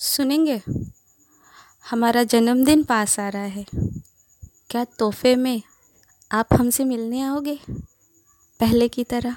सुनेंगे? हमारा जन्मदिन पास आ रहा है। क्या तोहफे में आप हमसे मिलने आओगे? पहले की तरह।